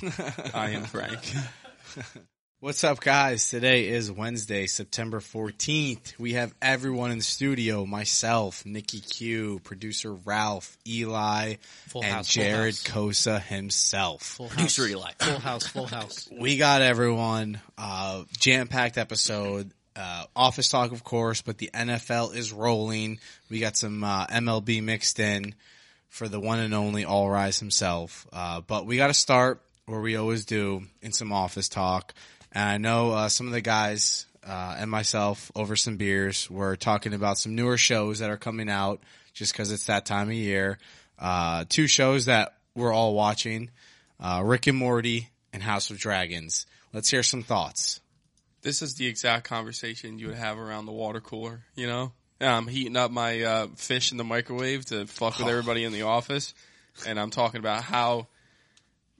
be like, all rise. I am Frank. What's up, guys? Today is Wednesday, September 14th. We have everyone in the studio myself, Nikki Q, producer Ralph, Eli, Full and house, Jared. Kosa himself. Full house. Producer Eli. Full house, full house. We got everyone. Uh, Jam packed episode. Uh, office talk, of course, but the NFL is rolling. We got some uh, MLB mixed in for the one and only All Rise himself. Uh, but we got to start where we always do in some office talk. And I know uh, some of the guys uh, and myself over some beers were talking about some newer shows that are coming out just because it's that time of year. Uh, two shows that we're all watching uh, Rick and Morty and House of Dragons. Let's hear some thoughts. this is the exact conversation you would have around the water cooler, you know? I'm heating up my uh, fish in the microwave to fuck with everybody in the office, and I'm talking about how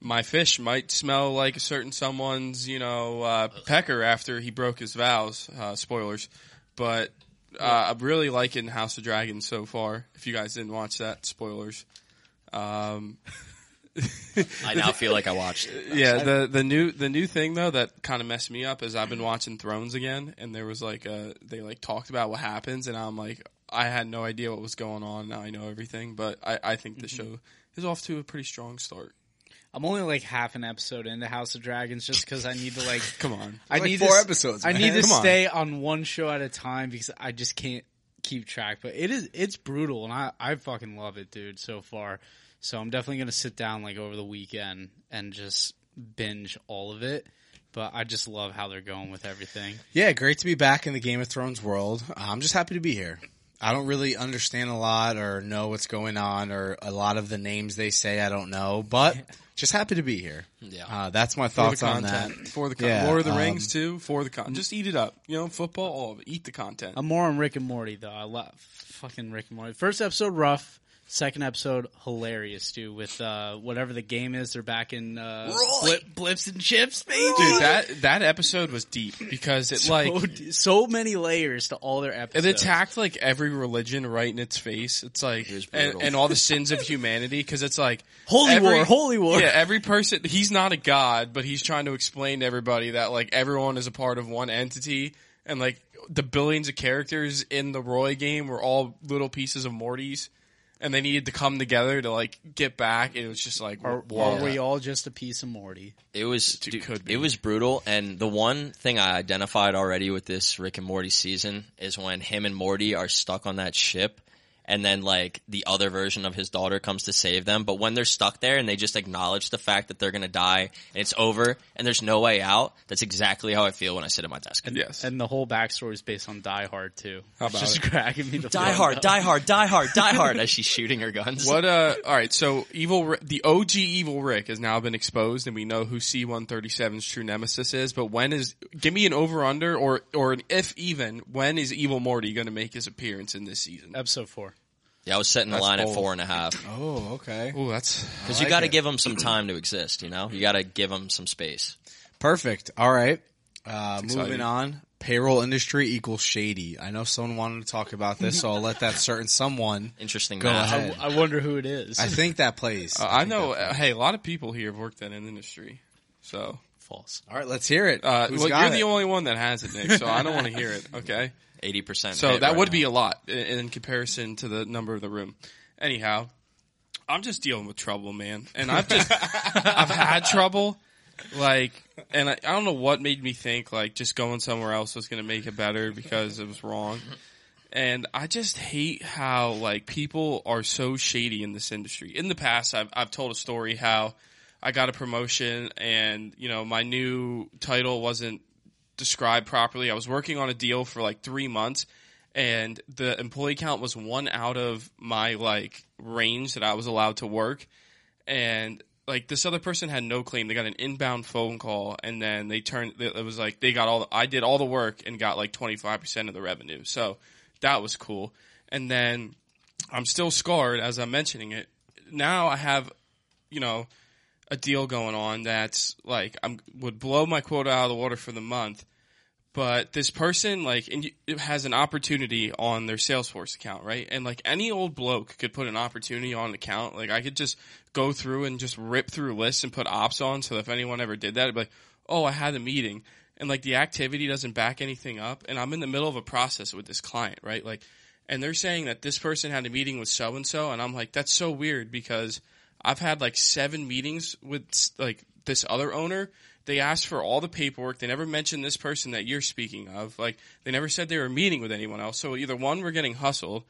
my fish might smell like a certain someone's, you know, uh, pecker after he broke his vows. Uh, spoilers, but uh, I'm really liking House of Dragons so far. If you guys didn't watch that, spoilers. Um, I now feel like I watched it. yeah, the the new the new thing though that kind of messed me up is I've been watching Thrones again, and there was like a they like talked about what happens, and I'm like I had no idea what was going on. Now I know everything, but I I think the mm-hmm. show is off to a pretty strong start. I'm only like half an episode into House of Dragons just because I need to like. Come on, I like need four to, s- episodes, I need to Come on. stay on one show at a time because I just can't keep track. But it is it's brutal, and I I fucking love it, dude. So far, so I'm definitely gonna sit down like over the weekend and just binge all of it. But I just love how they're going with everything. Yeah, great to be back in the Game of Thrones world. I'm just happy to be here. I don't really understand a lot or know what's going on or a lot of the names they say I don't know, but just happy to be here. Yeah. Uh, that's my thoughts on that. for the con- Yeah, Lord of the um, Rings too, for the con. Just eat it up, you know, football, all of it. Eat the content. I'm more on Rick and Morty though. I love fucking Rick and Morty. First episode rough. Second episode hilarious, dude. With uh, whatever the game is, they're back in uh, blip, blips and chips, baby. Dude, that that episode was deep because it so, like so many layers to all their episodes. It attacked like every religion right in its face. It's like It and, and all the sins of humanity because it's like Holy every- war, holy war. Yeah, every person. He's not a god, but he's trying to explain to everybody that like everyone is a part of one entity, and like the billions of characters in the Roy game were all little pieces of Morty's, and they needed to come together to like get back. And it was just like Are, whoa. are we all just a piece of Morty? It was Dude, dude, could be. it was brutal, and the one thing I identified already with this Rick and Morty season is when him and Morty are stuck on that ship, and then like the other version of his daughter comes to save them. But when they're stuck there and they just acknowledge the fact that they're gonna die and it's over and there's no way out, that's exactly how I feel when I sit at my desk. yes. And the whole backstory is based on Die Hard too. How about just it? cracking me the Die hard, up. die hard, die hard, die hard as she's shooting her guns. What uh? All right, so evil, Ri- the OG evil Rick has now been exposed, and we know who C-137's true nemesis is. But when is? Give me an over under, or or an if even. When is Evil Morty going to make his appearance in this season? Episode four. Yeah, I was setting the That's line bold. at four and a half Oh, okay. Oh, that's because I you got to it. give them some time to exist. You know, you got to give them some space. Perfect. All right. Uh, exciting. moving on. Payroll industry equals shady. I know someone wanted to talk about this, so I'll let that certain someone. Interesting. Go math. ahead. I wonder who it is. I think that plays. Uh, I think know. Uh, plays. hey, a lot of people here have worked in an industry, so False. All right, let's hear it. uh, Who's well, got you're it? the only one that has it, Nick. So I don't want to hear it. Okay. Eighty percent. So that would be a lot in, in comparison to the number of the room. Anyhow, I'm just dealing with trouble, man, and I've just I've had trouble, like, and I, I don't know what made me think like just going somewhere else was going to make it better because it was wrong. And I just hate how like people are so shady in this industry. In the past, I've I've told a story how I got a promotion and you know my new title wasn't described properly. I was working on a deal for like three months, and the employee count was one out of my like range that I was allowed to work, and like this other person had no claim. They got an inbound phone call, and then they turned. It was like they got all. I did all the work and got like twenty five percent of the revenue. So that was cool. And then I'm still scarred as I'm mentioning it. Now I have, you know, a deal going on that's like I'm would blow my quota out of the water for the month, but this person like and you, has an opportunity on their Salesforce account, right? And like any old bloke could put an opportunity on an account. Like I could just go through and just rip through lists and put ops on, so if anyone ever did that, it'd be like, oh, I had a meeting, and like the activity doesn't back anything up, and I'm in the middle of a process with this client, right? Like, and they're saying that this person had a meeting with so and so, and I'm like, that's so weird because I've had like seven meetings with like this other owner. They asked for all the paperwork. They never mentioned this person that you're speaking of. Like they never said they were meeting with anyone else. So either one, we're getting hustled,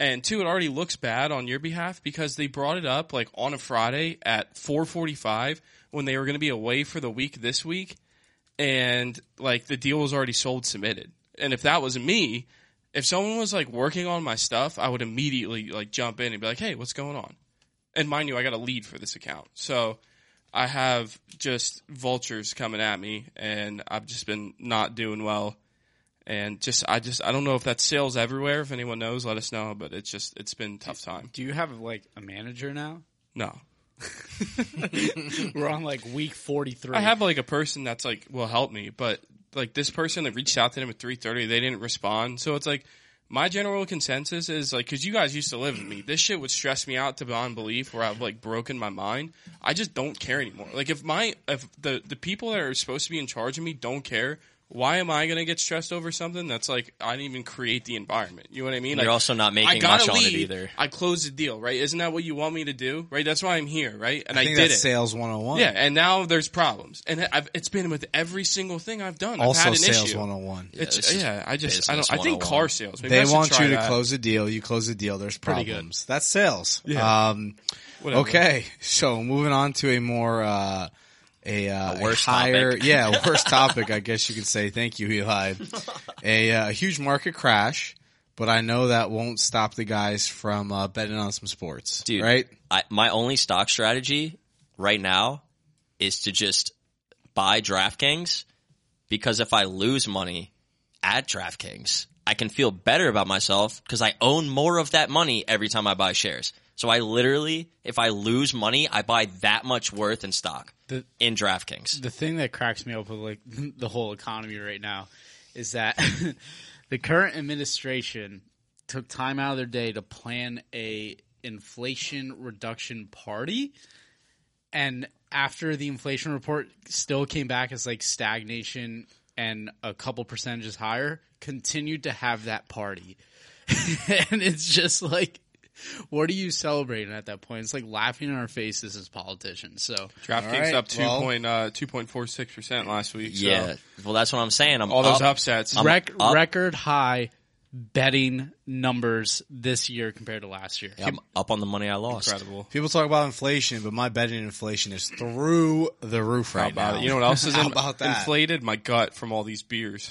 and two, it already looks bad on your behalf because they brought it up like on a Friday at 4:45 when they were going to be away for the week this week, and like the deal was already sold submitted. And if that was me, if someone was like working on my stuff, I would immediately like jump in and be like, "Hey, what's going on?" And mind you, I got a lead for this account, so I have just vultures coming at me, and I've just been not doing well. And just, I just, I don't know if that's sales everywhere. If anyone knows, let us know. But it's just, it's been a tough time. Do you have like a manager now? No, We're on like week forty three. I have like a person that's like will help me, but like this person that reached out to them at three thirty, they didn't respond. So it's like my general consensus is like because you guys used to live with me, this shit would stress me out to beyond belief, where I've like broken my mind. I just don't care anymore. Like if my if the the people that are supposed to be in charge of me don't care. Why am I gonna get stressed over something that's like I didn't even create the environment? You know what I mean? You're Like, also not making I got much a on it either. I closed the deal, right? Isn't that what you want me to do? Right? That's why I'm here, right? And I, I did that's it. sales 101. Yeah, and now there's problems, and I've, it's been with every single thing I've done. I've Also had an sales issue. 101. It's, this yeah, I just I don't. I think car sales. Maybe They want you to that. close a deal. You close a deal. There's Pretty good. problems. That's sales. Yeah. Um, Whatever. okay. So moving on to a more, uh, a, uh, A worse higher, topic. yeah, worst topic, I guess you could say. Thank you, Eli. A, uh, huge market crash, but I know that won't stop the guys from, uh, betting on some sports. Dude, Right? I, my only stock strategy right now is to just buy DraftKings because if I lose money at DraftKings, I can feel better about myself because I own more of that money every time I buy shares. So I literally, if I lose money, I buy that much worth in stock The- in DraftKings. the thing that cracks me up with like the whole economy right now is that the current administration took time out of their day to plan a inflation reduction party and after the inflation report still came back as like stagnation and a couple percentages higher continued to have that party and it's just like what are you celebrating at that point it's like laughing in our faces as politicians so DraftKings All right, up two well- point uh, two point four six percent last week. So Yeah. Well, that's what I'm saying. I'm all those upsets. Rec- up. record high betting numbers this year compared to last year. I'm up on the money I lost. incredible. People talk about inflation, but my betting inflation is through the roof right about now. it? You know what else is in- about that? inflated? My gut from all these beers.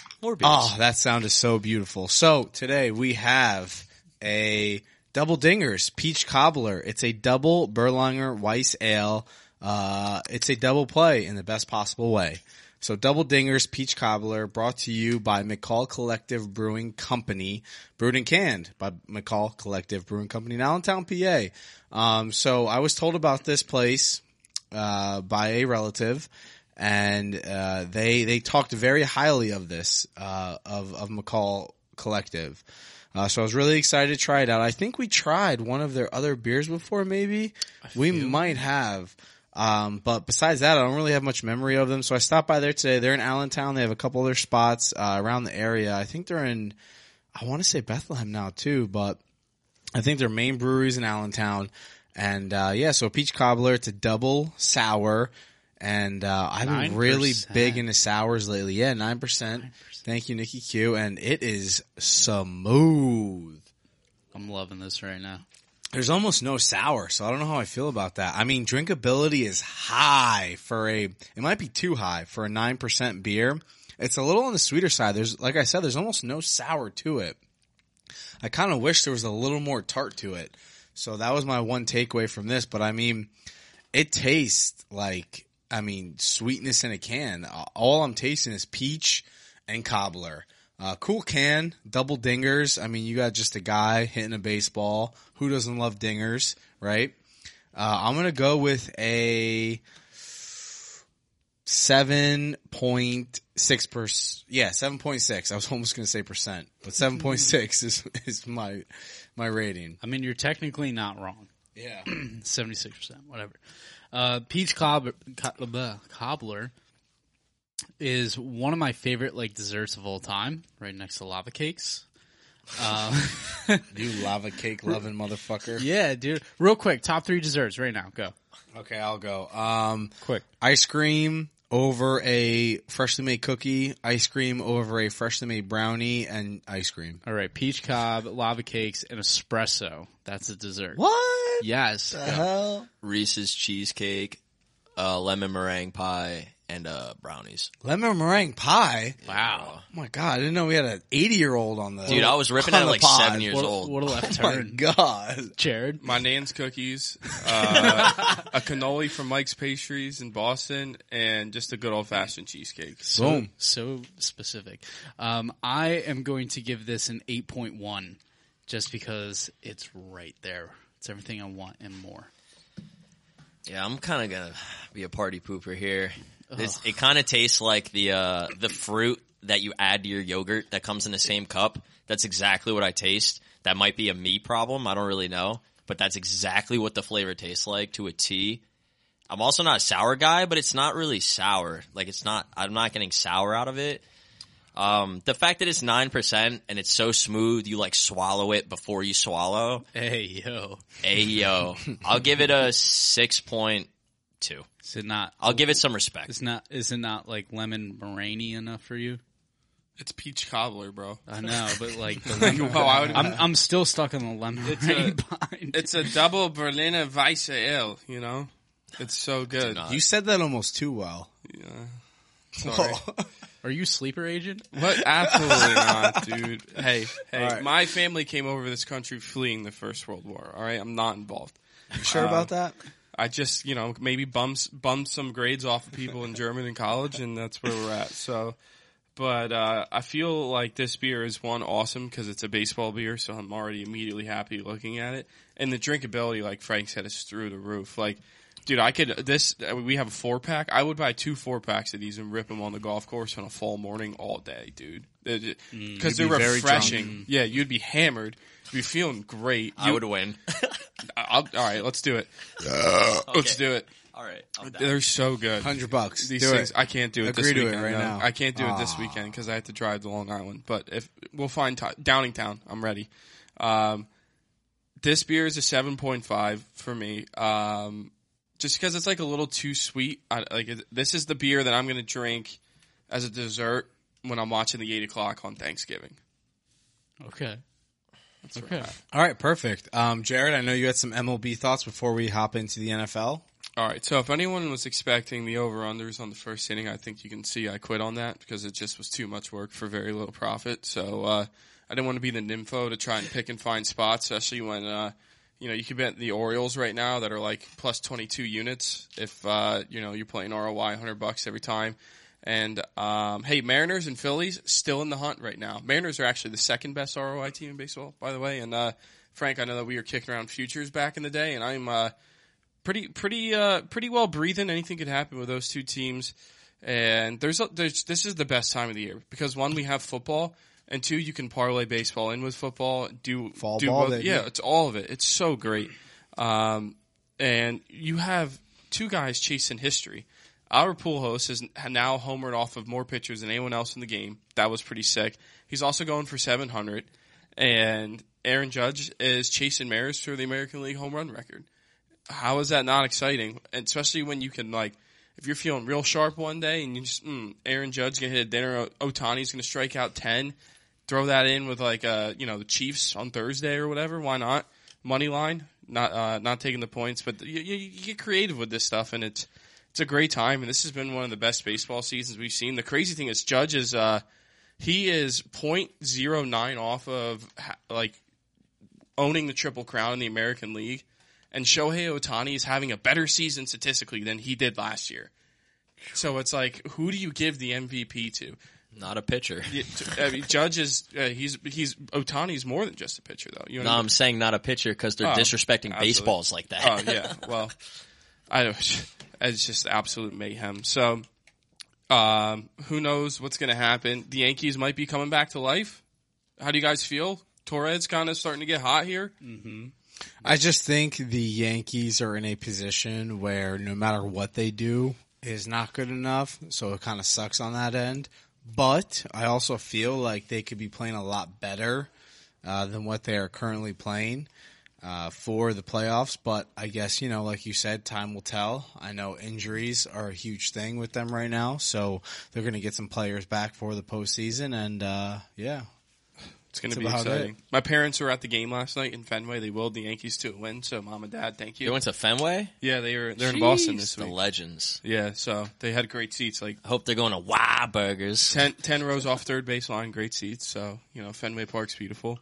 More beers. Oh, that sounded so beautiful. So today we have a double dingers peach cobbler. It's a double Berlinger Weiss ale. Uh, it's a double play in the best possible way. So double dingers peach cobbler brought to you by McCall Collective Brewing Company, brewed and canned by McCall Collective Brewing Company in Allentown, PA. Um, so I was told about this place uh, by a relative, and uh, they they talked very highly of this uh, of of McCall Collective. Uh, so I was really excited to try it out. I think we tried one of their other beers before, maybe we might have. Um, but besides that, I don't really have much memory of them. So I stopped by there today. They're in Allentown. They have a couple other spots uh, around the area. I think they're in. I want to say Bethlehem now too, but I think their main breweries in Allentown. And uh, yeah, so peach cobbler. It's a double sour, and uh, I've been really 9%. big into sours lately. Yeah, nine percent. Thank you, Nikki Q. And it is smooth. I'm loving this right now. There's almost no sour, so I don't know how I feel about that. I mean, drinkability is high for a. It might be too high for a nine percent beer. It's a little on the sweeter side. There's, like I said, there's almost no sour to it. I kind of wish there was a little more tart to it. So that was my one takeaway from this. But I mean, it tastes like, I mean, sweetness in a can. All I'm tasting is peach and cobbler. Uh, cool can, double dingers. I mean, you got just a guy hitting a baseball. Who doesn't love dingers, right? Uh, I'm gonna go with a seven point six percent. Yeah, seven point six. I was almost going to say percent, but seven point six is is my my rating. I mean, you're technically not wrong. Yeah. Seventy six percent, whatever. Uh, peach cob- co- blah, cobbler is one of my favorite like desserts of all time, right next to lava cakes. Um, You lava cake loving motherfucker. yeah, dude. Real quick, top three desserts right now. Go Okay, I'll go. Um, quick. ice cream over a freshly made cookie, ice cream over a freshly made brownie, and ice cream. All right, peach cob, lava cakes, and espresso. That's a dessert. What? Yes. the Go. hell? Reese's cheesecake, uh, lemon meringue pie, and uh, brownies. Lemon meringue pie. Wow. Oh my god, I didn't know we had an 80 year old on the Dude, I was ripping on at the like pod. seven years What, old. what a left Oh my turn, god. Jared. My Nan's cookies, uh, a cannoli from Mike's Pastries in Boston, and just a good old fashioned cheesecake. Boom. So specific. Um, I am going to give this an 8.1 just because it's right there. It's everything I want and more. Yeah, I'm kind of gonna be a party pooper here. This, it kind of tastes like the uh, the fruit that you add to your yogurt that comes in the same cup. That's exactly what I taste. That might be a me problem. I don't really know, but that's exactly what the flavor tastes like to a T. I'm also not a sour guy, but it's not really sour. Like it's not. I'm not getting sour out of it. Um, the fact that it's nine percent and it's so smooth, you like swallow it before you swallow. Hey, yo. Hey yo, I'll give it a six point two. Is it not, I'll give it some respect. is not, is it not like lemon meringue enough for you? It's peach cobbler, bro. I know, but like the lemon, Well, I would- I'm, I'm still stuck on the lemon It's meringue a- behind. It's a double Berliner Weisse Ale, you know? It's so good. not. You said that almost too well. Sorry. Are you sleeper agent? What? Absolutely not, dude. Hey, hey, All right. my family came over this country fleeing the First World War. All right, I'm not involved. You sure um, about that? I just, you know, maybe bums bummed some grades off of people in German in college, and that's where we're at. So, but uh, I feel like this beer is one awesome because it's a baseball beer, so I'm already immediately happy looking at it, and the drinkability, like Frank said, is through the roof. Like, dude, I could this. We have a four pack. I would buy two four packs of these and rip them on the golf course on a fall morning all day, dude. Because they're You'd be very refreshing. Yeah, you'd be hammered. You'd be feeling great. I You- would win. I'll, all right, let's do it. Let's do it. All right. They're so good. Hundred bucks. These Do things, it. I can't do it Agree this to it weekend. right no. now. I can't do it this weekend because I have to drive to Long Island. But if we'll find ti Downingtown, I'm ready. Um, this beer is a 7.5 for me. Um, just because it's like a little too sweet. I, like this is the beer that I'm going to drink as a dessert when I'm watching the eight o'clock on Thanksgiving. Okay. okay. All right, perfect. Um, Jared, I know you had some MLB thoughts before we hop into the NFL. All right. So if anyone was expecting the over unders on the first inning, I think you can see I quit on that because it just was too much work for very little profit. So uh, I didn't want to be the nympho to try and pick and find spots, especially when uh, you know you could bet the Orioles right now that are like plus twenty two units if uh, you know you're playing ROI hundred bucks every time. And um, hey, Mariners and Phillies still in the hunt right now. Mariners are actually the second best ROI team in baseball, by the way. And uh, Frank, I know that we were kicking around futures back in the day, and I'm uh, pretty pretty uh pretty well breathing. Anything could happen with those two teams. And there's a, there's this is the best time of the year because one we have football and two you can parlay baseball in with football. Do Fall do ball, both. Yeah, it's all of it. It's so great. Um, and you have two guys chasing history. Our Pujols is now homered off of more pitchers than anyone else in the game. That was pretty sick. He's also going for 700. And Aaron Judge is chasing Maris for the American League home run record. How is that not exciting? Especially when you can like, if you're feeling real sharp one day and you just, mm, Aaron Judge gonna hit a dinner, Ohtani's gonna strike out 10, throw that in with like, uh, you know, the Chiefs on Thursday or whatever. Why not? Money line, not, uh, not taking the points, but you, you, you get creative with this stuff and it's, it's a great time. And this has been one of the best baseball seasons we've seen. The crazy thing is Judge is, uh, he is 0.09 off of like owning the triple crown in the American League, and Shohei Ohtani is having a better season statistically than he did last year. So it's like, who do you give the MVP to? Not a pitcher. I mean, Judge is uh, he's he's Ohtani's more than just a pitcher though. You know No, I'm saying not a pitcher because they're Oh, disrespecting absolutely. baseballs like that. Oh yeah, well, I don't. It's just absolute mayhem. So Um, who knows what's going to happen? The Yankees might be coming back to life. How do you guys feel? Torres kind of starting to get hot here. I just think the Yankees are in a position where no matter what they do is not good enough, so it kind of sucks on that end. But I also feel like they could be playing a lot better uh, than what they are currently playing uh, for the playoffs. But I guess you know, like you said, time will tell. I know injuries are a huge thing with them right now, so they're going to get some players back for the postseason, and uh, yeah, It's going to be about exciting. My parents were at the game last night in Fenway. They willed the Yankees to a win. So, mom and dad, thank You you. went to Fenway? Yeah, they were. They're in Boston this The legends. Yeah, so they had great seats, like I hope they're going to Wow Burgers. 10, 10 rows off third baseline, great seats. So you know, Fenway Park's beautiful.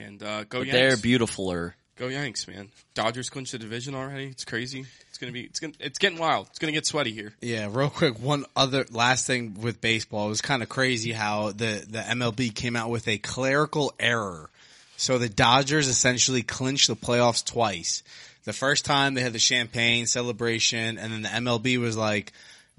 And uh, go But Yanks! they're beautifuler. Go Yanks, man! Dodgers clinched the division already. It's crazy. It's gonna be. It's gonna. It's getting wild. It's gonna get sweaty here. Yeah, real quick, one other last thing with baseball. It was kind of crazy how the, the MLB came out with a clerical error. So the Dodgers essentially clinched the playoffs twice. The first time they had the champagne celebration and then the MLB was like,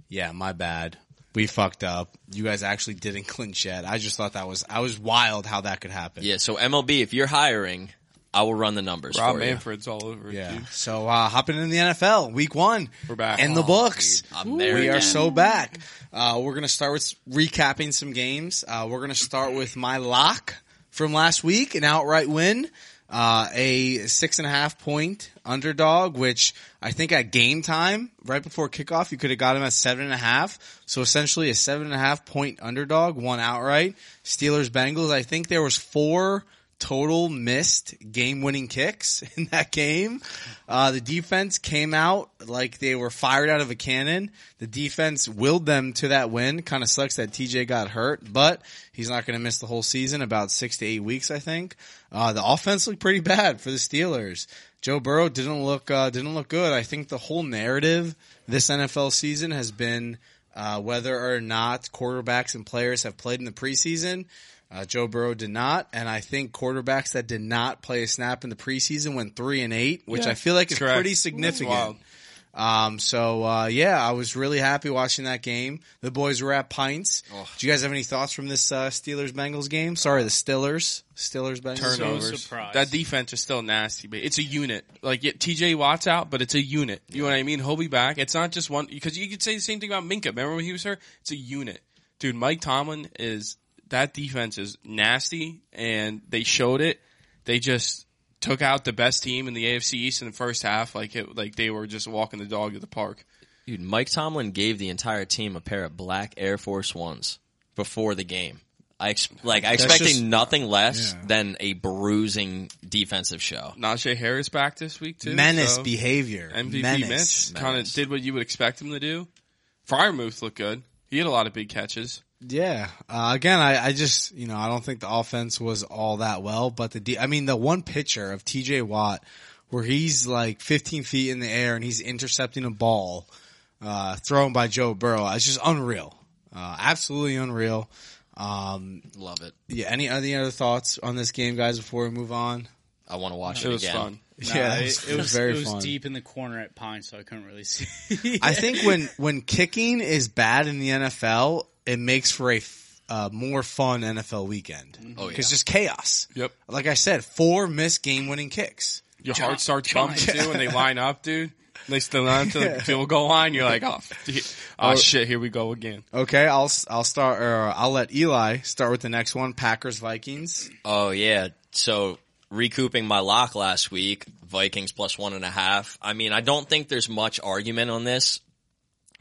yeah, my bad. We fucked up. You guys actually didn't clinch yet. I just thought that was, I was wild how that could happen. Yeah, so MLB, if you're hiring, I will run the numbers Rob for you. Manfred's all over it. Yeah. dude. So, uh, hopping in the NFL, week one. We're back. In the Oh, books. dude, We are so back. Uh, we're going to start with recapping some games. Uh, we're going to start with my lock from last week, an outright win. Uh, a six and a half point underdog, which I think at game time, right before kickoff, you could have got him at seven and a half. So essentially a seven and a half point underdog, one outright. Steelers Bengals, I think there was four total missed game winning kicks in that game. Uh, the defense came out like they were fired out of a cannon. The defense willed them to that win. Kind of sucks that TJ got hurt, but he's not going to miss the whole season, about six to eight weeks, I think. Uh, the offense looked pretty bad for the Steelers. Joe Burrow didn't look, uh, didn't look good. I think the whole narrative this NFL season has been, uh, whether or not quarterbacks and players have played in the preseason. Uh, Joe Burrow did not, and I think quarterbacks that did not play a snap in the preseason went three and eight, which Yeah, I feel like is correct. pretty significant. Um, so uh, yeah, I was really happy watching that game. The boys were at pints. Do you guys have any thoughts from this uh, Steelers Bengals game? Sorry, the Steelers Stillers Bengals. turnovers. surprised. that defense is still nasty, but it's a unit. Like yeah, TJ Watt's out, but it's a unit. You know what I mean? He'll be back. It's not just one because you could say the same thing about Minkah. Remember when he was hurt? It's a unit, dude. Mike Tomlin is that defense is nasty, and they showed it. They just took out the best team in the AFC East in the first half, like it, like they were just walking the dog to the park. Dude, Mike Tomlin gave the entire team a pair of black Air Force Ones before the game. I ex- like I expected just- nothing less Yeah. than a bruising defensive show. Najee Harris back this week too. Menace so- behavior. MVP Menace. Mitch kind of did what you would expect him to do. Freiermuth looked good. He had a lot of big catches. Yeah. Uh, again, I, I just, you know, I don't think the offense was all that well, but the, de- I mean, the one picture of TJ Watt where he's like 15 feet in the air and he's intercepting a ball, uh, thrown by Joe Burrow, it's just unreal. Uh, absolutely unreal. Um, Love it. yeah. Any, any other thoughts on this game, guys, before we move on? I want to watch It it, was again. fun. Nah, yeah, it, it was very it was fun. deep in the corner at Pine, so I couldn't really see. I think when when kicking is bad in the NFL, it makes for a f- uh, more fun NFL weekend. Oh, yeah. because just chaos. Yep. Like I said, four missed game-winning kicks. Your John- heart starts John- bumping too when they line up, dude. They still line to the field goal line. You're like, oh, f- oh shit, here we go again. Okay, I'll I'll start. Or I'll let Eli start with the next one. Packers Vikings. Oh yeah. So recouping my lock last week, Vikings plus one and a half. I mean, I don't think there's much argument on this.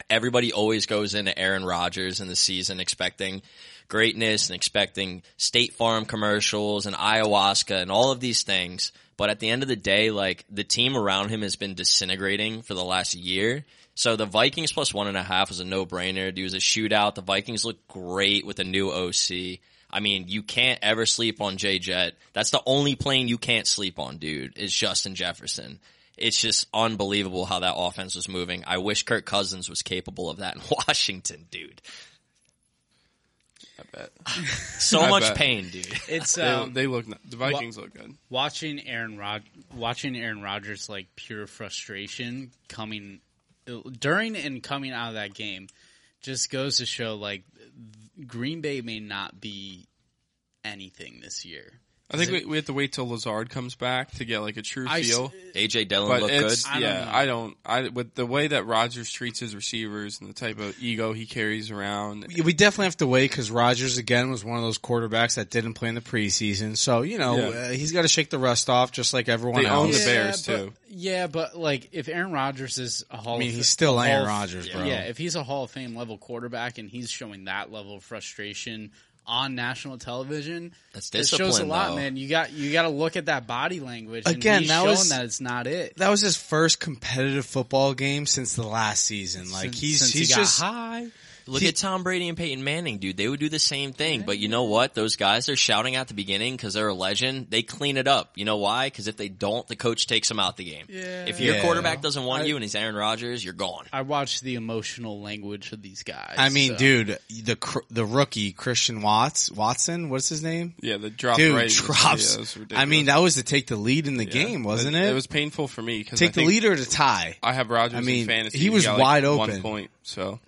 Everybody always goes into Aaron Rodgers in the season expecting greatness and expecting State Farm commercials and ayahuasca and all of these things. But at the end of the day, like the team around him has been disintegrating for the last year. So the Vikings plus one and a half was a no brainer. It was a shootout. The Vikings look great with a new OC. I mean, you can't ever sleep on Jay Jet. That's the only plane you can't sleep on, dude, is Justin Jefferson. It's just unbelievable how that offense was moving. I wish Kirk Cousins was capable of that in Washington, dude. I bet. So I much bet. pain, dude. it's They, um, they look. The Vikings look good. watching Aaron Rod watching Aaron Rodgers like pure frustration coming during and coming out of that game. just goes to show like Green Bay may not be anything this year. I think we, we have to wait till Lazard comes back to get like a true I s- feel. AJ Dillon But looked good. it's I don't yeah, know. I don't. I with the way that Rodgers treats his receivers and the type of ego he carries around. We definitely have to wait because Rodgers again was one of those quarterbacks that didn't play in the preseason. So you know Yeah. uh, he's got to shake the rust off, just like everyone They own else. the Bears, but, too. Yeah, but like if Aaron Rodgers is a Hall, I mean, of he's still a Aaron Hall of- Rodgers, bro. Yeah, if he's a Hall of Fame level quarterback and he's showing that level of frustration on national television, That's it shows a lot, though. man. You got you got to look at that body language. and Again, he's that showing was- that it's not it. That was his first competitive football game since the last season. Like Since- he's since he's he got just high. Look He- at Tom Brady and Peyton Manning, dude. They would do the same thing. But you know what? Those guys are shouting at the beginning because they're a legend. They clean it up. You know why? Because if they don't, the coach takes them out the game. Yeah. If your Yeah. quarterback doesn't want I- you and he's Aaron Rodgers, you're gone. I watched the emotional language of these guys. I mean, so- dude, the the rookie Christian Watts Watson, what's his name? Yeah, the drop Dude right was- drops. yeah, was I mean, that was to take the lead in the Yeah. game, wasn't it? It was painful for me because take the lead or to tie. I have Rodgers. I mean, in fantasy. he was got, like, wide One point. So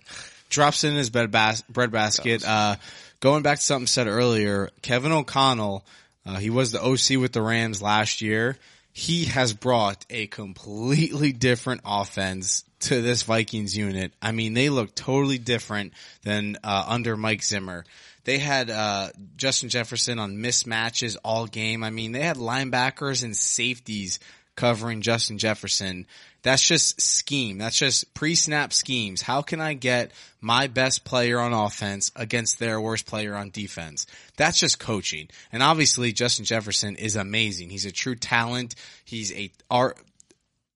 drops it in his bed bas- bread basket. Uh, going back to something said earlier, Kevin O'Connell, uh, he was the OC with the Rams last year. He has brought a completely different offense to this Vikings unit. I mean, they look totally different than uh, under Mike Zimmer. They had uh, Justin Jefferson on mismatches all game. I mean, they had linebackers and safeties covering Justin Jefferson. That's just scheme. That's just pre-snap schemes. How can I get my best player on offense against their worst player on defense? That's just coaching. And obviously Justin Jefferson is amazing. He's a true talent. He's a ar-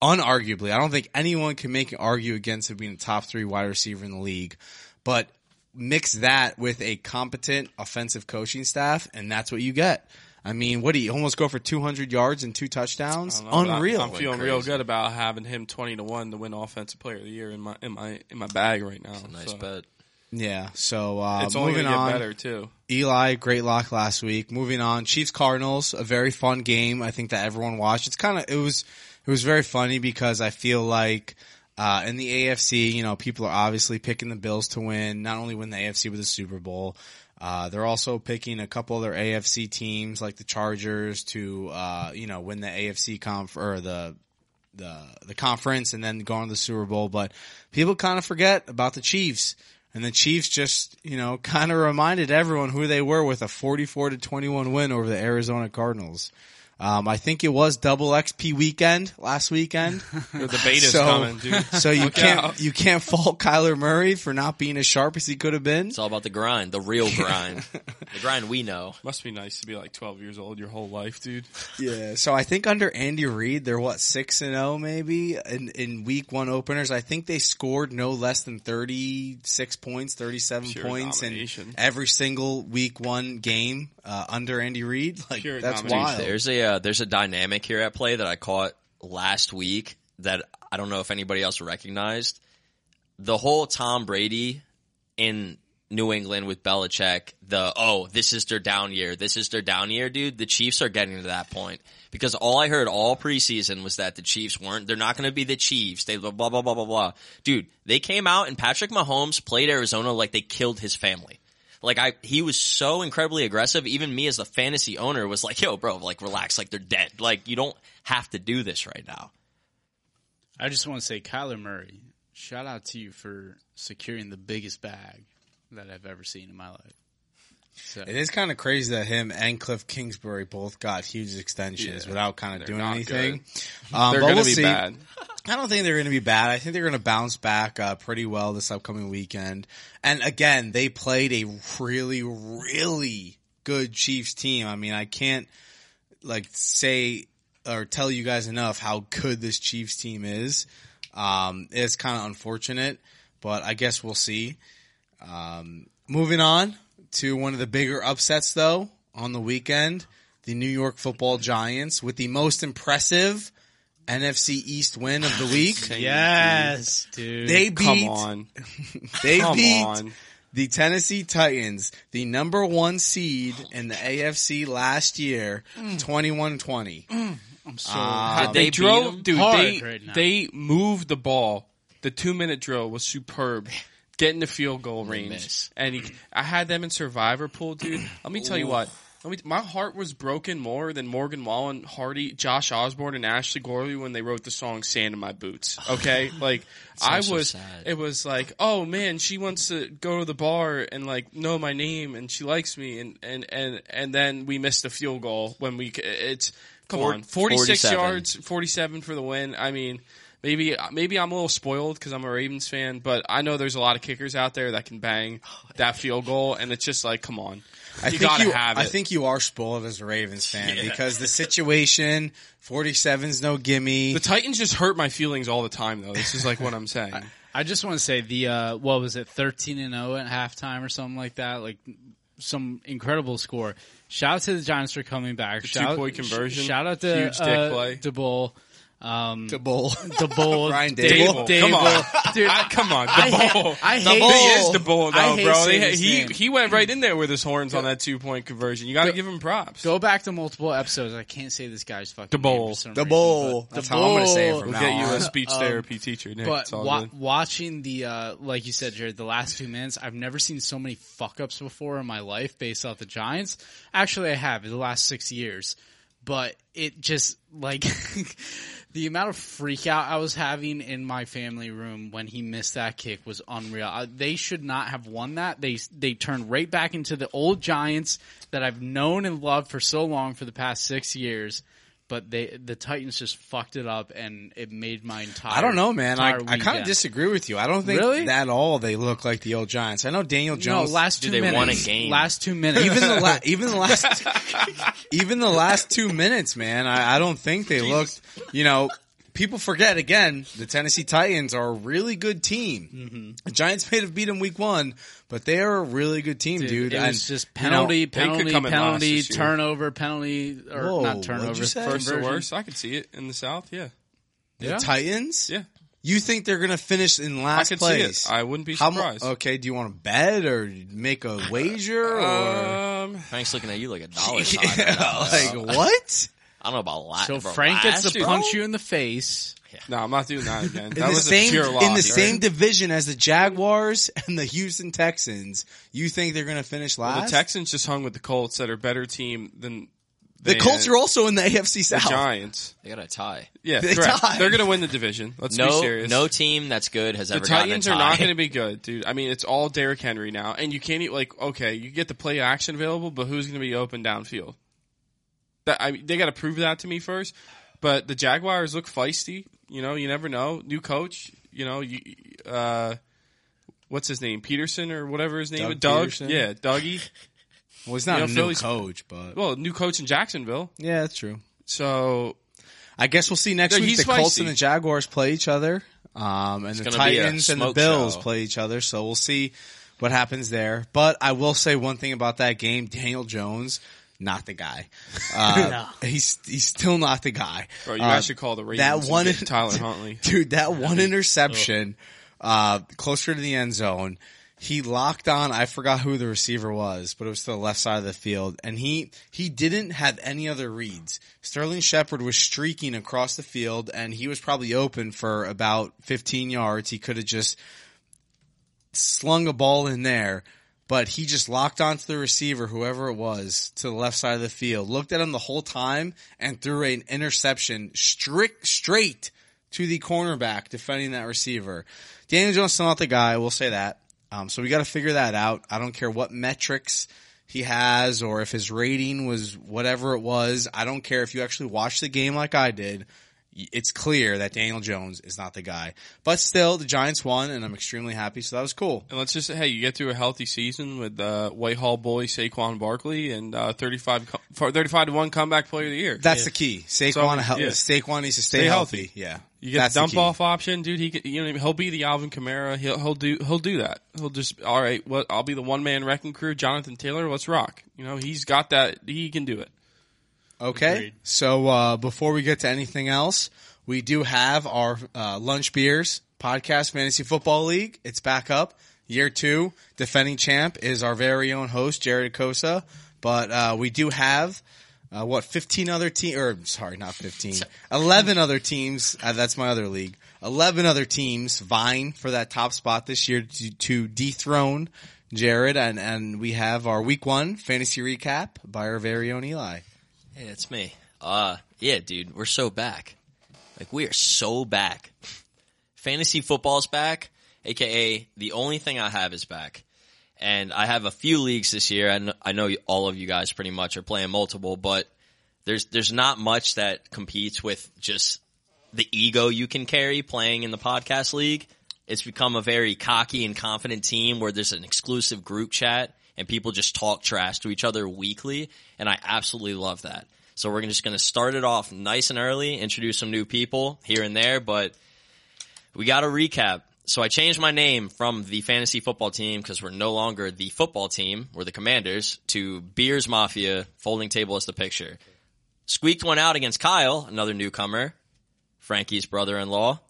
unarguably, I don't think anyone can make an argue against him being a top three wide receiver in the league. But mix that with a competent offensive coaching staff, and that's what you get. I mean, what do you almost go for 200 yards and two touchdowns? Know, but I- Unreal. I'm feeling Crazy. real good about having him twenty to one to win Offensive Player of the Year in my in my in my bag right now. Nice So, bet. yeah. So uh, It's only moving gonna get on, better too. Eli, great lock last week. Moving on, Chiefs Cardinals, a very fun game. I think that everyone watched. It's kind of it was it was very funny because I feel like uh, in the AFC, you know, people are obviously picking the Bills to win, not only win the AFC but the Super Bowl. Uh, they're also picking a couple other AFC teams like the Chargers to uh, you know win the AFC conf or the the the conference and then going to the Super Bowl. But people kind of forget about the Chiefs. And the Chiefs just, you know, kind of reminded everyone who they were with a 44 to 21 win over the Arizona Cardinals. Um, I think it was double XP weekend last weekend. The beta's So- coming, dude. So you Look can't out. you can't fault Kyler Murray for not being as sharp as he could have been. It's all about the grind, the real grind, the grind we know. Must be nice to be like 12 years old your whole life, dude. Yeah. So I think under Andy Reid, they're what six and zero maybe in in week one openers. I think they scored no less than thirty six points, thirty seven Pure points in every single week one game uh, under Andy Reid. Like Pure that's domination. wild. There's a uh, there's a dynamic here at play that I caught last week that I don't know if anybody else recognized. The whole Tom Brady in New England with Belichick, the oh, this is their down year, this is their down year, dude. The Chiefs are getting to that point because all I heard all preseason was that the Chiefs weren't. They're not going to be the Chiefs. They blah blah blah blah blah blah. Dude, they came out and Patrick Mahomes played Arizona like they killed his family. Like I, he was so incredibly aggressive. Even me as a fantasy owner was like, "Yo, bro, like relax. Like they're dead. Like you don't have to do this right now." I just want to say, Kyler Murray, shout out to you for securing the biggest bag that I've ever seen in my life. So, It is kind of crazy that him and Cliff Kingsbury both got huge extensions Yeah. without kind of doing anything. Um, They're gonna we'll be see. bad. I don't think they're going to be bad. I think they're going to bounce back uh, pretty well this upcoming weekend. And again, they played a really, really good Chiefs team. I mean, I can't like say or tell you guys enough how good this Chiefs team is. Um, it's kind of unfortunate, but I guess we'll see. Um, moving on to one of the bigger upsets though on the weekend, the New York Football Giants with the most impressive NFC East win of the week. yes, dude. They beat Come on. they Come beat on. the Tennessee Titans, the number one seed in the AFC last year, 21-20. I'm so Uh, Did They, they beat drove, them? dude. Hard They right they moved the ball. The two minute drill was superb. Get in the field goal range, and he, I had them in Survivor pool, dude. Let me tell you what. Let me, my heart was broken more than Morgan Wallen, Hardy, Josh Osborne, and Ashley Gorley when they wrote the song "Sand in My Boots." Okay, like I was. sad. It was like, oh man, she wants to go to the bar and like know my name, and she likes me, and and and and then we missed a field goal when we. It's come Four- on, forty six 47. yards, forty seven for the win. I mean. Maybe maybe I'm a little spoiled because I'm a Ravens fan, but I know there's a lot of kickers out there that can bang that field goal, and it's just like, come on, I you think gotta you, have it. I think you are spoiled as a Ravens fan because the situation, 47's no gimme. the Titans just hurt my feelings all the time, though. This is like what I'm saying. I just want to say the uh, what was it, thirteen and zero at halftime or something like that, like some incredible score. Shout out to the Giants for coming back. shout, two-point conversion. shout out to Huge dick uh, play. DeBoll. Um, the bowl. DeBoll, Brian Dave- Dable. Dable. Come on. dude. I, come on, the I hate- I the hate- He is the bull, though, bro. They- he name. he went right in there with his horns on that two point conversion. You got to give him props. Go back to multiple episodes. I can't say this guy's fucking for some The reason, bowl. That's how I'm gonna say it from We'll now get you a speech Um, therapy teacher, Nick. But wa- watching the, uh, like you said, Jared, the last two minutes, I've never seen so many fuck ups before in my life based off the Giants. Actually, I have in the last six years, but it just like the amount of freak out I was having in my family room when he missed that kick was unreal. Uh, they should not have won that. They they turned right back into the old Giants that I've known and loved for so long for the past six years. But they the Titans just fucked it up, and it made my entire. I don't know, man. I, I kind of disagree with you. I don't think Really? that all they look like the old Giants. I know Daniel Jones. No, Jones. last two Dude, they minutes. won a game. Last two minutes. even the la- even the last even the last two minutes, man. I, I don't think they looked. You know, people forget again. The Tennessee Titans are a really good team. Mm-hmm. The Giants may have beat them week one, but they are a really good team, dude. it And, was just you know, penalty, penalty, come in last penalty, turnover, penalty, or Whoa, not turnover. you say? First or conversion. worse, I could see it in the South. Yeah, the Yeah. Titans. yeah, You think they're gonna finish in I last could place? see it. I wouldn't be How surprised. okay, do you want to bet or make a wager or Um, Frank's looking at you like a dollar sign. right like what? I don't know about last. So bro, Frank gets to punch you in the face. no, I'm not doing that again. in That the was same a pure loss. in the right? same division as the Jaguars and the Houston Texans. You think they're going to finish Well, last? the Texans just hung with the Colts that are better team than The Colts are also in the AFC the South. Giants. They got a tie. Yeah, They correct. tied. They're going to win the division. Let's be No, serious. no team that's good has the ever gotten a Titans are not going to be good, dude. I mean, it's all Derrick Henry now, and you can't e- like okay, you get the play action available, but who's going to be open downfield? That I they got to prove that to me first. But the Jaguars look feisty. You know, you never know. New coach. You know, you uh, what's his name? Pederson or whatever his name. Doug is. Doug. Pederson? Yeah, Dougie. Well, he's not You know, a new Philly's- coach, but Well, new coach in Jacksonville. yeah, that's true. So I guess we'll see next week. The Colts feisty. and the Jaguars play each other, um, and the be a Titans and the Bills show. play each other. So we'll see what happens there. But I will say one thing about that game: Daniel Jones, not the guy. Uh, He's he's still not the guy. bro, you Uh, guys should call the Ravens. that and one- get Tyler Huntley. dude, that one interception, uh, closer to the end zone, he locked on, I forgot who the receiver was, but it was to the left side of the field, and he, he didn't have any other reads. Sterling Shepard was streaking across the field, and he was probably open for about 15 yards. He could have just slung a ball in there, but he just locked onto the receiver, whoever it was, to the left side of the field, looked at him the whole time, and threw an interception strict, straight to the cornerback defending that receiver. Daniel Jones still not the guy, we'll say that. Um, so we got to figure that out. I don't care what metrics he has or if his rating was whatever it was. I don't care if you actually watched the game like I did. Y- It's clear that Daniel Jones is not the guy. But still, the Giants won, and I'm extremely happy. So that was cool. And let's just say, hey, you get through a healthy season with uh, Whitehall boy Saquon Barkley and uh, 35, 35 to one comeback player of the year. That's the key. Saquon, So, hel- yeah. Saquon needs to stay, Stay healthy. healthy. Yeah, You get That's the the dump key. off option, dude. He could, you know he'll be the Alvin Kamara. He'll he'll do he'll do that. He'll just all right. What I'll be the one man wrecking crew. Jonathan Taylor, let's rock. You know he's got that. He can do it. Okay. Agreed. So uh, before we get to anything else, we do have our uh, lunch beers podcast fantasy football league. It's back up. Year two, defending champ is our very own host Jared Cosa, but uh, we do have. Uh, what, 15 other teams, or sorry, not 15, 11 other teams, uh, that's my other league, 11 other teams vying for that top spot this year to, to dethrone Jared. And, and we have our week one fantasy recap by our very own Eli. Hey, it's me. Uh, yeah, dude, we're so back. Like, we are so back. Fantasy football's back, aka the only thing I have is back. And I have a few leagues this year. and I know all of you guys pretty much are playing multiple, but there's, there's not much that competes with just the ego you can carry playing in the podcast league. It's become a very cocky and confident team where there's an exclusive group chat and people just talk trash to each other weekly. And I absolutely love that. So we're just going to start it off nice and early, introduce some new people here and there, but we got to recap. So I changed my name from the fantasy football team because we're no longer the football team, we're the commanders, to Beers Mafia, folding table as the picture. Squeaked one out against Kyle, another newcomer, Frankie's brother-in-law.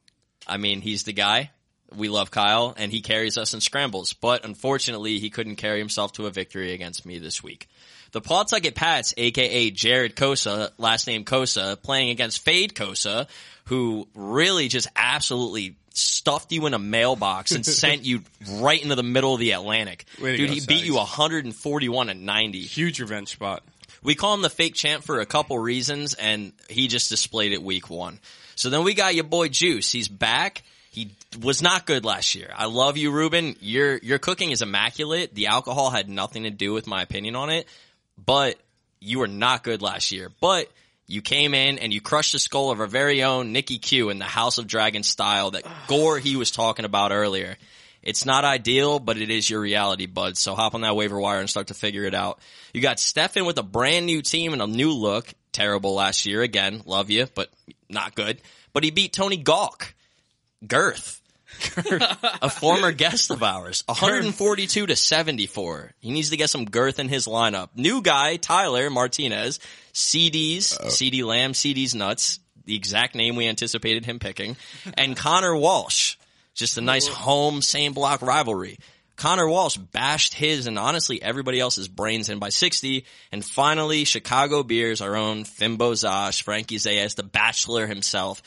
I mean, he's the guy. We love Kyle and he carries us in scrambles, but unfortunately he couldn't carry himself to a victory against me this week. The Pawtucket Pats, aka Jared Kosa, last name Kosa, playing against Fade Kosa, who really just absolutely stuffed you in a mailbox and sent you right into the middle of the Atlantic. Dude, go, he beat you 141 and 90. Huge revenge spot. We call him the fake champ for a couple reasons, and he just displayed it week one. So then we got your boy Juice. He's back. Was not good last year. I love you, Ruben. Your your cooking is immaculate. The alcohol had nothing to do with my opinion on it, but you were not good last year. But you came in and you crushed the skull of our very own Nikki Q in the House of Dragon style that gore he was talking about earlier. It's not ideal, but it is your reality, bud. So hop on that waiver wire and start to figure it out. You got Stefan with a brand new team and a new look. Terrible last year again. Love you, but not good. But he beat Tony Gawk. Girth. A former guest of ours. 142 to 74. He needs to get some girth in his lineup. New guy, Tyler Martinez. CDs, CeeDee Lamb, CDs Nuts. The exact name we anticipated him picking. And Connor Walsh. Just a nice home, same block rivalry. Connor Walsh bashed his and honestly everybody else's brains in by 60. And finally, Chicago Beers, our own Fimbo Zosh, Frankie Zayas, the bachelor himself,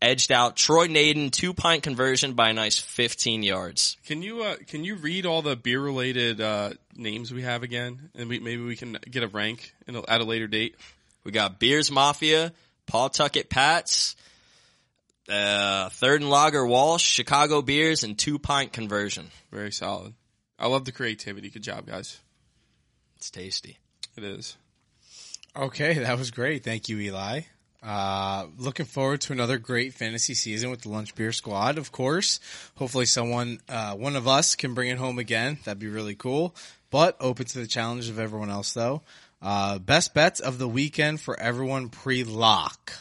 edged out Troy Naden, two pint conversion by a nice 15 yards. Can you uh, can you read all the beer related uh, names we have again, and we, maybe we can get a rank in a, at a later date? We got Beers Mafia, Pawtucket Pats, uh, Third and Lager Walsh, Chicago Beers, and two pint conversion. Very solid. I love the creativity. Good job, guys. It's tasty. It is. Okay, that was great. Thank you, Eli. Uh, looking forward to another great fantasy season with the Lunch Beer Squad, of course. Hopefully someone, uh, one of us can bring it home again. That'd be really cool. But open to the challenge of everyone else though. Uh, best bets of the weekend for everyone pre-lock.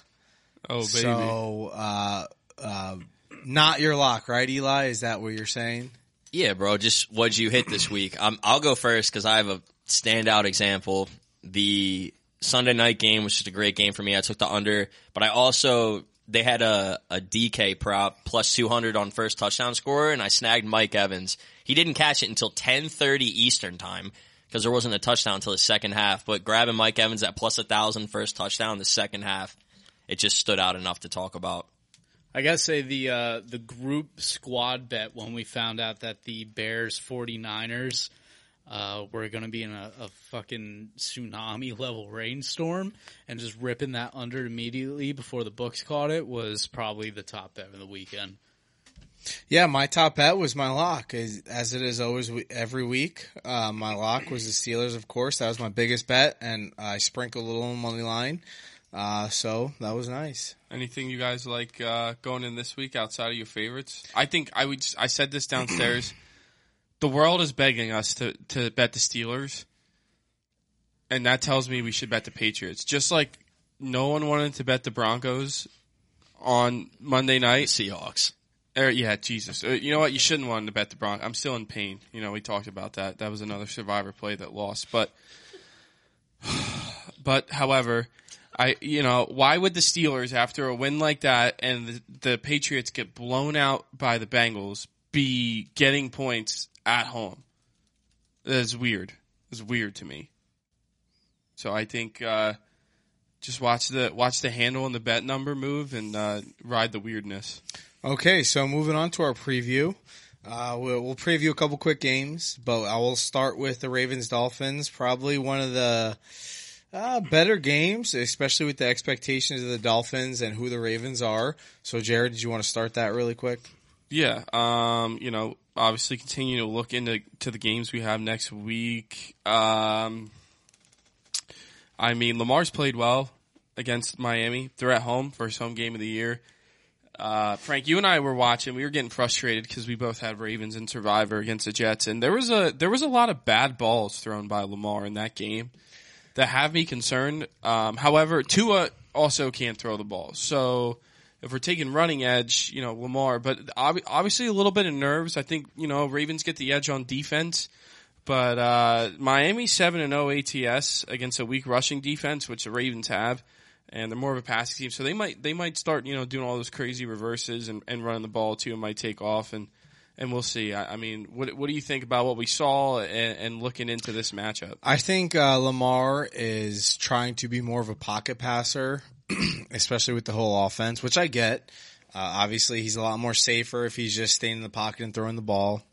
Oh baby. So, uh, uh, not your lock, right, Eli? Is that what you're saying? Yeah, bro. Just what'd you hit this week? Um, I'll go first because I have a standout example. The Sunday night game was just a great game for me. I took the under, but I also they had a, a DK prop plus 200 on first touchdown scorer, and I snagged Mike Evans. He didn't catch it until 10:30 Eastern time because there wasn't a touchdown until the second half. But grabbing Mike Evans at plus a thousand first touchdown the second half, it just stood out enough to talk about. I gotta say the uh, the group squad bet when we found out that the Bears 49ers uh, were going to be in a, a fucking tsunami level rainstorm and just ripping that under immediately before the books caught it was probably the top bet of the weekend. Yeah, my top bet was my lock, as, as it is always every week. Uh, my lock was the Steelers, of course. That was my biggest bet, and I sprinkled a little on the money line. Uh, so that was nice. Anything you guys like uh, going in this week outside of your favorites? I think I would. I said this downstairs. the world is begging us to to bet the Steelers, and that tells me we should bet the Patriots. Just like no one wanted to bet the Broncos on Monday night. Seahawks. Or, yeah, Jesus. Uh, you know what? You shouldn't want to bet the Broncos. I'm still in pain. You know, we talked about that. That was another survivor play that lost. But, but however, I, you know, why would the Steelers, after a win like that and the, the Patriots get blown out by the Bengals, be getting points at home? That's weird. It's weird to me. So I think, uh, just watch the watch the handle and the bet number move and uh, ride the weirdness. Okay, so moving on to our preview. Uh, we'll, we'll preview a couple quick games, but I will start with the Ravens Dolphins. Probably one of the uh, better games, especially with the expectations of the Dolphins and who the Ravens are. So, Jared, did you want to start that really quick? Yeah, um, you know, obviously continue to look into to the games we have next week. Um, I mean, Lamar's played well against Miami. They're at home, first home game of the year. Uh, Frank, you and I were watching. We were getting frustrated because we both had Ravens and Survivor against the Jets, and there was a there was a lot of bad balls thrown by Lamar in that game that have me concerned. Um, however, Tua also can't throw the ball, so if we're taking running edge, you know Lamar, but ob- obviously a little bit of nerves. I think you know Ravens get the edge on defense, but uh, Miami seven and zero ATS against a weak rushing defense, which the Ravens have and they're more of a passing team. So they might they might start you know doing all those crazy reverses and, and running the ball too, and might take off and and we'll see. I, I mean, what what do you think about what we saw and, and looking into this matchup? I think uh, Lamar is trying to be more of a pocket passer, especially with the whole offense, which I get. Uh, obviously, he's a lot more safer if he's just staying in the pocket and throwing the ball.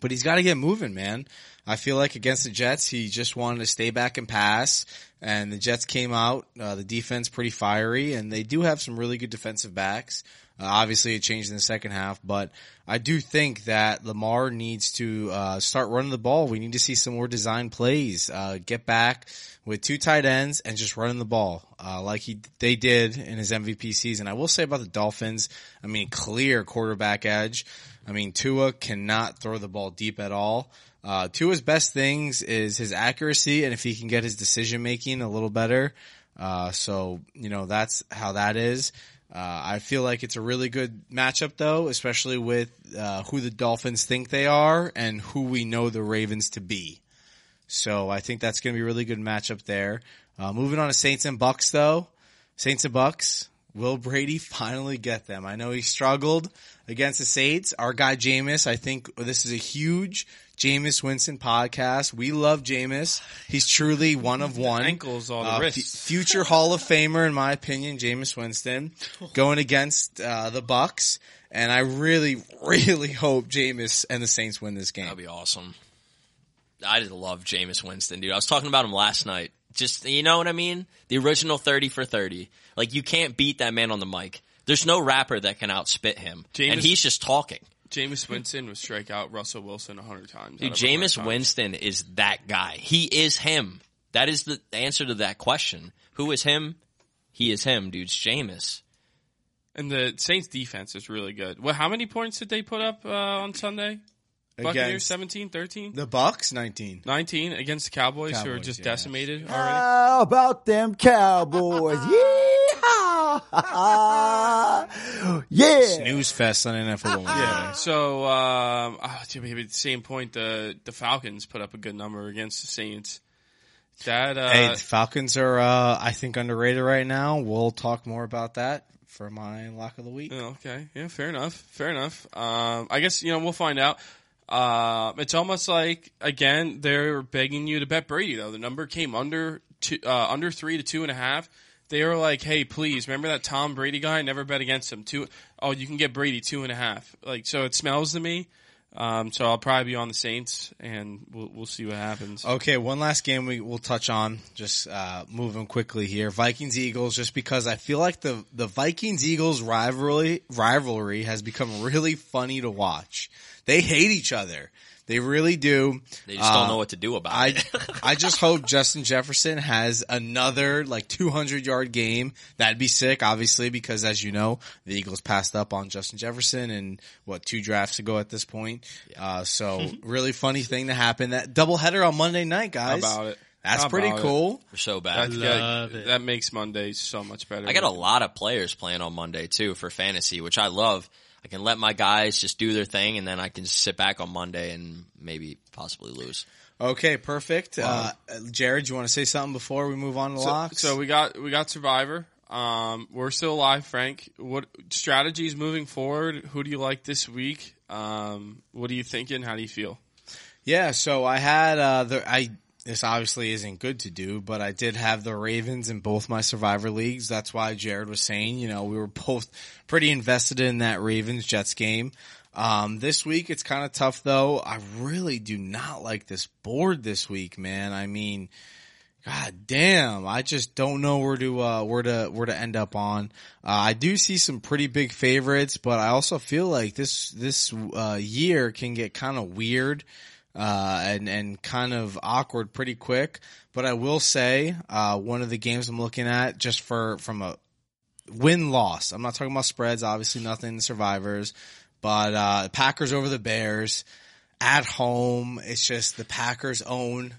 But he's got to get moving, man. I feel like against the Jets, he just wanted to stay back and pass, and the Jets came out, uh, the defense pretty fiery, and they do have some really good defensive backs. Uh, obviously, it changed in the second half, but I do think that Lamar needs to uh, start running the ball. We need to see some more design plays. Uh, get back with two tight ends and just running the ball uh, like he they did in his MVP season. I will say about the Dolphins, I mean, clear quarterback edge. I mean, Tua cannot throw the ball deep at all. Uh, Tua's best things is his accuracy and if he can get his decision making a little better. Uh, so, you know, that's how that is. Uh, I feel like it's a really good matchup though, especially with, uh, who the Dolphins think they are and who we know the Ravens to be. So I think that's going to be a really good matchup there. Uh, moving on to Saints and Bucks though. Saints and Bucks. Will Brady finally get them? I know he struggled against the Saints. Our guy Jameis, I think this is a huge Jameis Winston podcast. We love Jameis. He's truly one of one. Ankles, all the Uh, wrists. future Hall of Famer, in my opinion, Jameis Winston, going against uh, the Bucks. And I really, really hope Jameis and the Saints win this game. That'd be awesome. I just love Jameis Winston, dude. I was talking about him last night. Just you know what I mean? The original thirty for thirty. Like you can't beat that man on the mic. There's no rapper that can outspit him, Jameis- and he's just talking. Jameis Winston would strike out Russell Wilson a hundred times. Dude, out of a hundred Jameis. Winston is that guy. He is him. That is the answer to that question. Who is him? He is him, dude. It's Jameis. and the Saints defense is really good. Well, how many points did they put up uh, on Sunday? Buccaneers Against 17, 13, the Bucks, 19. 19 against the Cowboys, who are just yeah. decimated already. How about them Cowboys? Yeehaw! yeah. Snooze fest on NFL Wednesday. Yeah. So, um, oh, to at the same point, the the Falcons put up a good number against the Saints. That uh, Hey, the Falcons are, uh, I think, underrated right now. We'll talk more about that for my lock of the week. oh, okay, yeah, fair enough, fair enough. Um, I guess you know we'll find out. Uh, it's almost like again they're begging you to bet Brady though. The number came under two, uh, under three to two and a half. They were like, "Hey, please remember that Tom Brady guy? Never bet against him. Two, oh, you can get Brady two and a half. Like so, it smells to me. Um, so I'll probably be on the Saints, and we'll we'll see what happens. Okay, one last game we will touch on. Just uh, moving quickly here, Vikings Eagles. Just because I feel like the the Vikings Eagles rivalry rivalry has become really funny to watch. They hate each other. They really do. They just Uh, don't know what to do about I it. I just hope Justin Jefferson has another like 200 yard game. That'd be sick, obviously, because as you know, the Eagles passed up on Justin Jefferson and what two drafts ago at this point. Uh, so really funny thing to happen. That doubleheader on Monday night, How guys. about it? That's How pretty about it? cool. We're so bad. That's Love good. it. That makes Monday so much better. I got a lot of players playing on Monday too for fantasy, which I love. I can let my guys just do their thing, and then I can sit back on Monday and maybe possibly lose. Okay, perfect. Uh, Jared, you want to say something before we move on to so, locks? so we got we got Survivor. Um, we're still alive, Frank. What strategies moving forward? Who do you like this week? Um, what are you thinking? How do you feel? Yeah, so I had uh the I this obviously isn't good to do, but I did have the Ravens in both my survivor leagues. That's why Jared was saying, you know, we were both pretty invested in that Ravens Jets game. Um, this week it's kind of tough though. I really do not like this board this week, man. I mean, God damn, I just don't know where to uh, where to where to end up on. Uh, I do see some pretty big favorites, but I also feel like this this uh, year can get kind of weird uh, and and kind of awkward pretty quick. But I will say uh, one of the games I'm looking at just for from a win loss. I'm not talking about spreads, obviously nothing survivors, but uh, Packers over the Bears at home. It's just the Packers own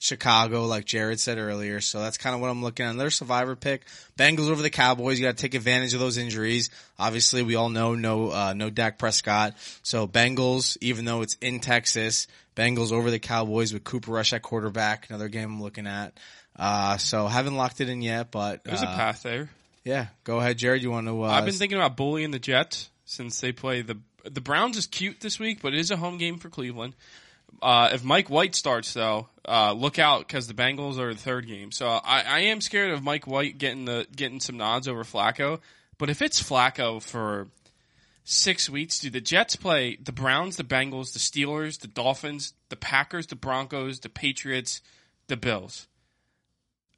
Chicago, like Jared said earlier. So that's kind of what I'm looking at. Another survivor pick. Bengals over the Cowboys. You got to take advantage of those injuries. Obviously, we all know no, uh, no Dak Prescott. So Bengals, even though it's in Texas, Bengals over the Cowboys with Cooper Rush at quarterback. Another game I'm looking at. Uh, so haven't locked it in yet, but There's a uh, path there. Yeah, go ahead, Jared. You want to? Uh, I've been thinking about bullying the Jets since they play the the Browns is cute this week, but it is a home game for Cleveland. Uh, if Mike White starts though, uh, look out because the Bengals are the third game. So I, I am scared of Mike White getting the getting some nods over Flacco. But if it's Flacco for six weeks, do the Jets play the Browns, the Bengals, the Steelers, the Dolphins, the Packers, the Broncos, the Patriots, the Bills.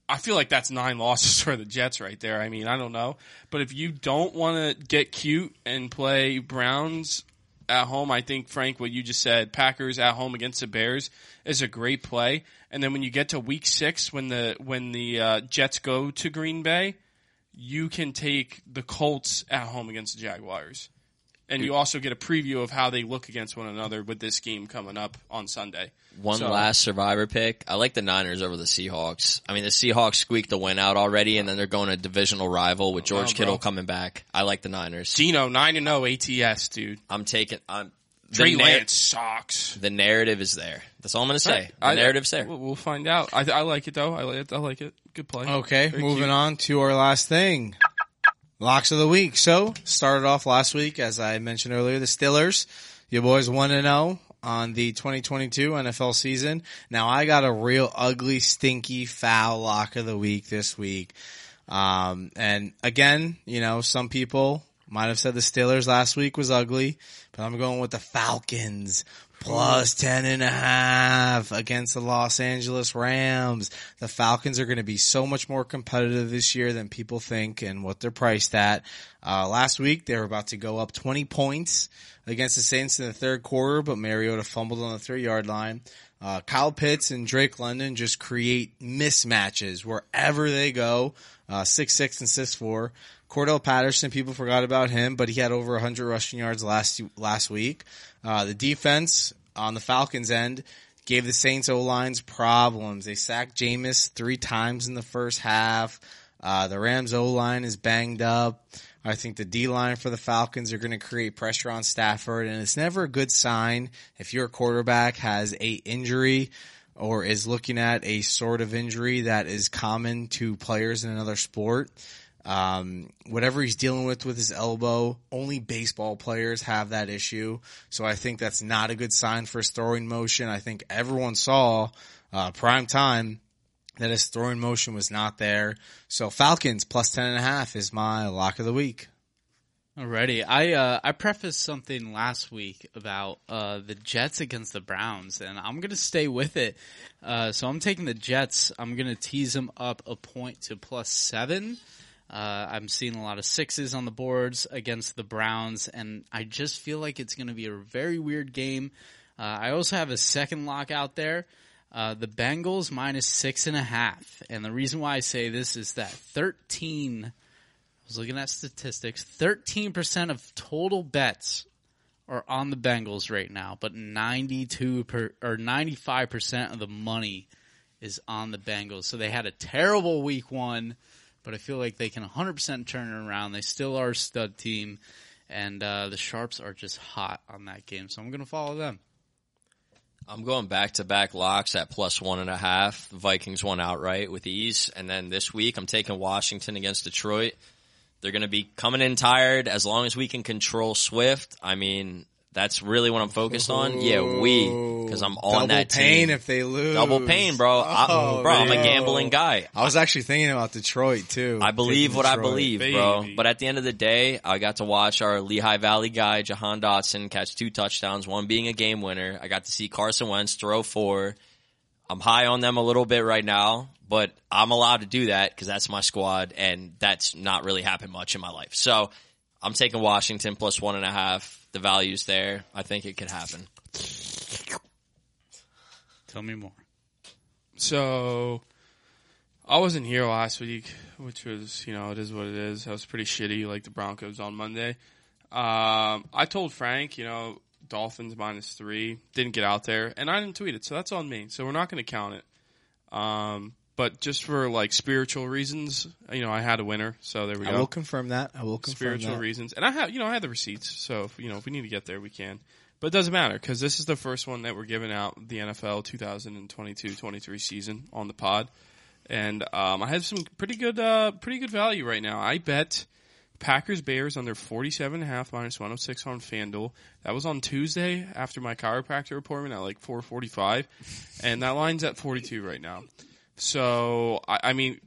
I feel like that's nine losses for the Jets right there. I mean, I don't know. But if you don't want to get cute and play Browns at home, I think, Frank, what you just said, Packers at home against the Bears is a great play. And then when you get to week six, when the, when the uh, Jets go to Green Bay, you can take the Colts at home against the Jaguars. And you also get a preview of how they look against one another with this game coming up on Sunday. One So- last survivor pick. I like the Niners over the Seahawks. I mean, the Seahawks squeaked the win out already, and then they're going to divisional rival with George oh, bro. Kittle coming back. I like the Niners. Geno, 9 and 0 ATS, dude. I'm taking. I'm the, Trey nar- Lance sucks. the narrative is there. That's all I'm going to say. The I- narrative's there. We'll, we'll find out. I, I like it though. I like it. I like it. Good play. Okay, Very moving cute. on to our last thing. Locks of the week. So, started off last week, as I mentioned earlier, the Steelers. Your boys 1 and 0 on the 2022 NFL season. Now, I got a real ugly, stinky, foul lock of the week this week. Um, and again, you know, some people might have said the Steelers last week was ugly, but I'm going with the Falcons plus 10 and a half against the Los Angeles Rams. The Falcons are going to be so much more competitive this year than people think and what they're priced at. Uh, last week they were about to go up 20 points against the Saints in the third quarter, but Mariota fumbled on the three yard line. Uh, Kyle Pitts and Drake London just create mismatches wherever they go. Uh, six six and six four. Cordarrelle Patterson, people forgot about him, but he had over 100 rushing yards last last week. Uh, the defense on the Falcons end gave the Saints O lines problems. They sacked Jameis three times in the first half. Uh, the Rams O line is banged up. I think the D line for the Falcons are going to create pressure on Stafford, and it's never a good sign if your quarterback has a injury or is looking at a sort of injury that is common to players in another sport. Um, whatever he's dealing with with his elbow, only baseball players have that issue. So I think that's not a good sign for his throwing motion. I think everyone saw uh, prime time that his throwing motion was not there. So Falcons plus ten and a half is my lock of the week. Alrighty, I uh, I prefaced something last week about uh, the Jets against the Browns, and I'm gonna stay with it. Uh, so I'm taking the Jets. I'm gonna tease them up a point to plus seven. Uh, I'm seeing a lot of sixes on the boards against the Browns, and I just feel like it's gonna be a very weird game. Uh, I also have a second lock out there. Uh, the Bengals minus six and a half, and the reason why I say this is that 13 I was looking at statistics. Thirteen percent of total bets are on the Bengals right now, but ninety-two per or ninety-five percent of the money is on the Bengals. So they had a terrible week one, but I feel like they can 100% turn it around. They still are a stud team, and uh, the Sharps are just hot on that game. So I'm going to follow them. I'm going back to back locks at plus one and a half. The Vikings won outright with ease. And then this week I'm taking Washington against Detroit. They're going to be coming in tired as long as we can control Swift. I mean, that's really what I'm focused on. Yeah, we because I'm on Double that pain team. if they lose. Double pain, bro. I, Oh, bro, I'm a gambling guy. I was actually thinking about Detroit too. I believe Picking what I Detroit. believe, bro. But at the end of the day, I got to watch our Lehigh Valley guy, Jahan Dotson, catch two touchdowns, one being a game winner. I got to see Carson Wentz throw four. I'm high on them a little bit right now, but I'm allowed to do that because that's my squad, and that's not really happened much in my life. So I'm taking Washington plus one and a half. The value's there. I think it could happen. Tell me more. So I wasn't here last week, which was, you know, it is what it is. I was pretty shitty like the Broncos on Monday. Um, I told Frank, you know, Dolphins minus three, didn't get out there, and I didn't tweet it, so that's on me. So we're not going to count it. Um, but just for like spiritual reasons, you know, I had a winner, so there we I go I will confirm that. I will confirm spiritual that. reasons. And I have, you know, I have the receipts. So, if, you know, if we need to get there, we can. But it doesn't matter because this is the first one that we're giving out the NFL 2022-23 season on the pod. And um, I have some pretty good, uh, pretty good value right now. I bet Packers Bears under 47 and a half minus 106 on FanDuel. That was on Tuesday after my chiropractor appointment at like 4:45, and that line's at 42 right now. So I, I mean,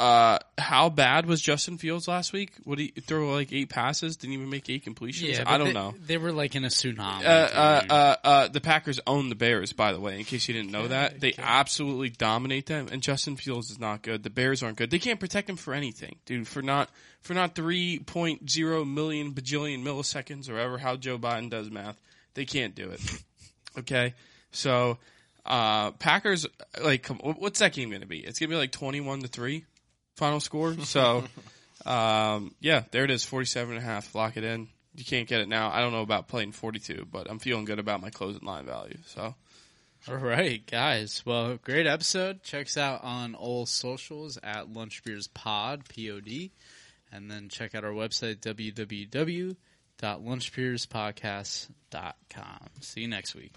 uh, how bad was Justin Fields last week? Would he throw like eight passes? Didn't even make eight completions. Yeah, I don't they, know. They were like in a tsunami. Uh, uh, uh, uh, the Packers own the Bears, by the way, in case you didn't know that. They okay. absolutely dominate them, and Justin Fields is not good. The Bears aren't good. They can't protect him for anything, dude. For not for not three point zero million bajillion milliseconds or ever how Joe Biden does math, they can't do it. Okay, so uh, Packers like, come, what's that game going to be? It's going to be like twenty one to three, final score. So, um, yeah, there it is, forty seven and a half. Lock it in. You can't get it now. I don't know about playing 42, but I'm feeling good about my closing line value. So, All right, guys. Well, great episode. Check us out on all socials at Lunch Beers Pod, P O D. And then check out our website, www.lunchbeerspodcast.com. See you next week.